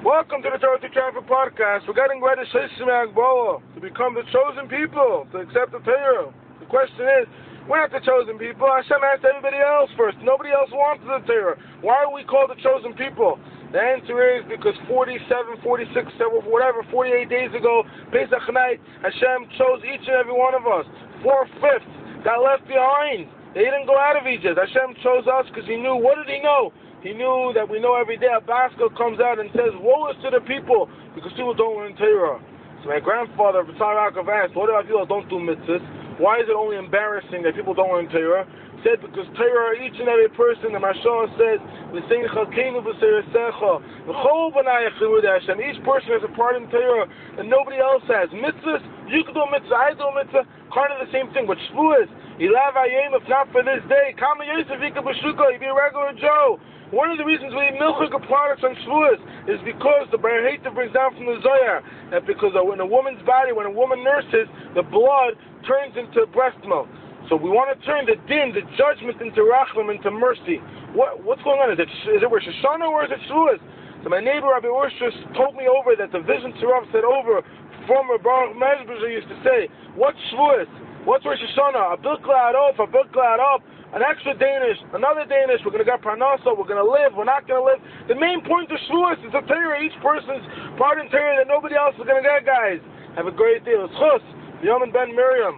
Welcome to the Torah to Traffic podcast. We're getting ready to become the chosen people, to accept the Torah. The question is, we're not the chosen people. Hashem asked everybody else first. Nobody else wants the Torah. Why are we called the chosen people? The answer is because 47, 46, whatever, 48 days ago, Pesach night, Hashem chose each and every one of us. Four-fifths got left behind. They didn't go out of Egypt. Hashem chose us because He knew. What did He know? He knew that we know every day a bas kol comes out and says, Woe is to the people, because people don't learn Torah. So my grandfather, Yaakov, asked, What about people that don't do mitzvahs? Why is it only embarrassing that people don't learn Torah? Said, Because Torah, each and every person, the Mashal says, Each person has a part in Torah that nobody else has. Mitzvahs, you can do a mitzvah, I do a mitzvah, kind of the same thing. But Shavuos, Ilav Ayim, if not for this day, Kama Yosef you'd be a regular Joe. One of the reasons we milchika products on Shavuos is because the Bar brings down from the Zohar that because when a woman's body, when a woman nurses, the blood turns into breast milk. So we want to turn the din, the judgment, into rachamim, into mercy. What, what's going on? Is it, is it Rosh Hashanah or is it Shavuos? So my neighbor Rabbi Urshus told me over that the vision Tzarav said over, former Baruch Mezbuzah used to say, what's Shavuos? What's Rosh Hashanah? A bilklad off, a bilklad up an extra Danish, another Danish, we're going to get Parnasa, we're going to live, we're not going to live. The main point of Shavuos is a Torah, each person's part in Torah that nobody else is going to get, guys. Have a great day. Let's Yom and Ben Miriam.